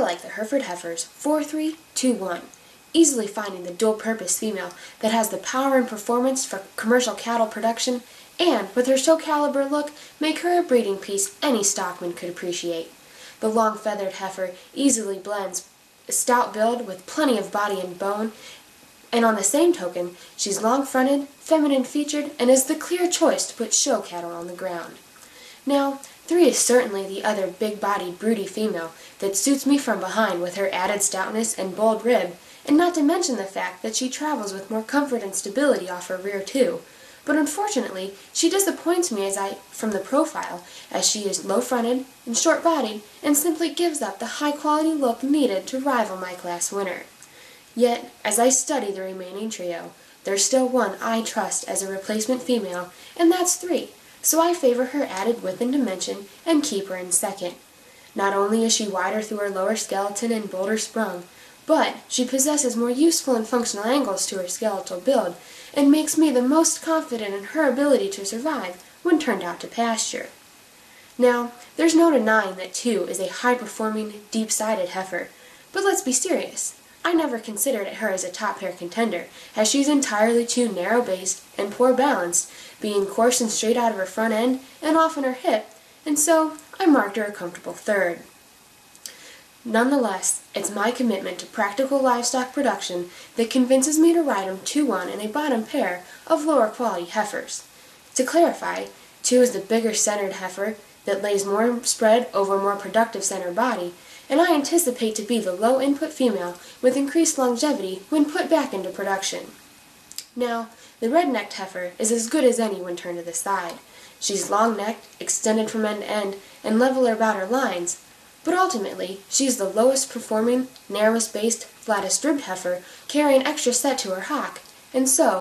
I like the Hereford Heifers 4321, easily finding the dual-purpose female that has the power and performance for commercial cattle production and, with her show caliber look, make her a breeding piece any stockman could appreciate. The long feathered heifer easily blends a stout build with plenty of body and bone, and on the same token, she's long fronted, feminine featured, and is the clear choice to put show cattle on the ground. Now, three is certainly the other big bodied, broody female that suits me from behind with her added stoutness and bold rib, and not to mention the fact that she travels with more comfort and stability off her rear too. But unfortunately, she disappoints me as I from the profile, as she is low-fronted and short-bodied, and simply gives up the high-quality look needed to rival my class winner. Yet, as I study the remaining trio, there's still one I trust as a replacement female, and that's three, so I favor her added width and dimension and keep her in second. Not only is she wider through her lower skeleton and bolder sprung, but she possesses more useful and functional angles to her skeletal build and makes me the most confident in her ability to survive when turned out to pasture. Now, there's no denying that 2 is a high-performing, deep-sided heifer, but let's be serious. I never considered her as a top pair contender, as she's entirely too narrow-based and poor balanced, being coarse and straight out of her front end and off on her hip, and so I marked her a comfortable third. Nonetheless, it's my commitment to practical livestock production that convinces me to ride 'em 2-1 in a bottom pair of lower quality heifers. To clarify, 2 is the bigger centered heifer that lays more spread over a more productive center body, and I anticipate to be the low input female with increased longevity when put back into production. Now, the red-necked heifer is as good as any when turned to the side. She's long-necked, extended from end to end, and leveler about her lines, but ultimately, she is the lowest performing, narrowest based, flattest ribbed heifer, carrying extra set to her hock, and so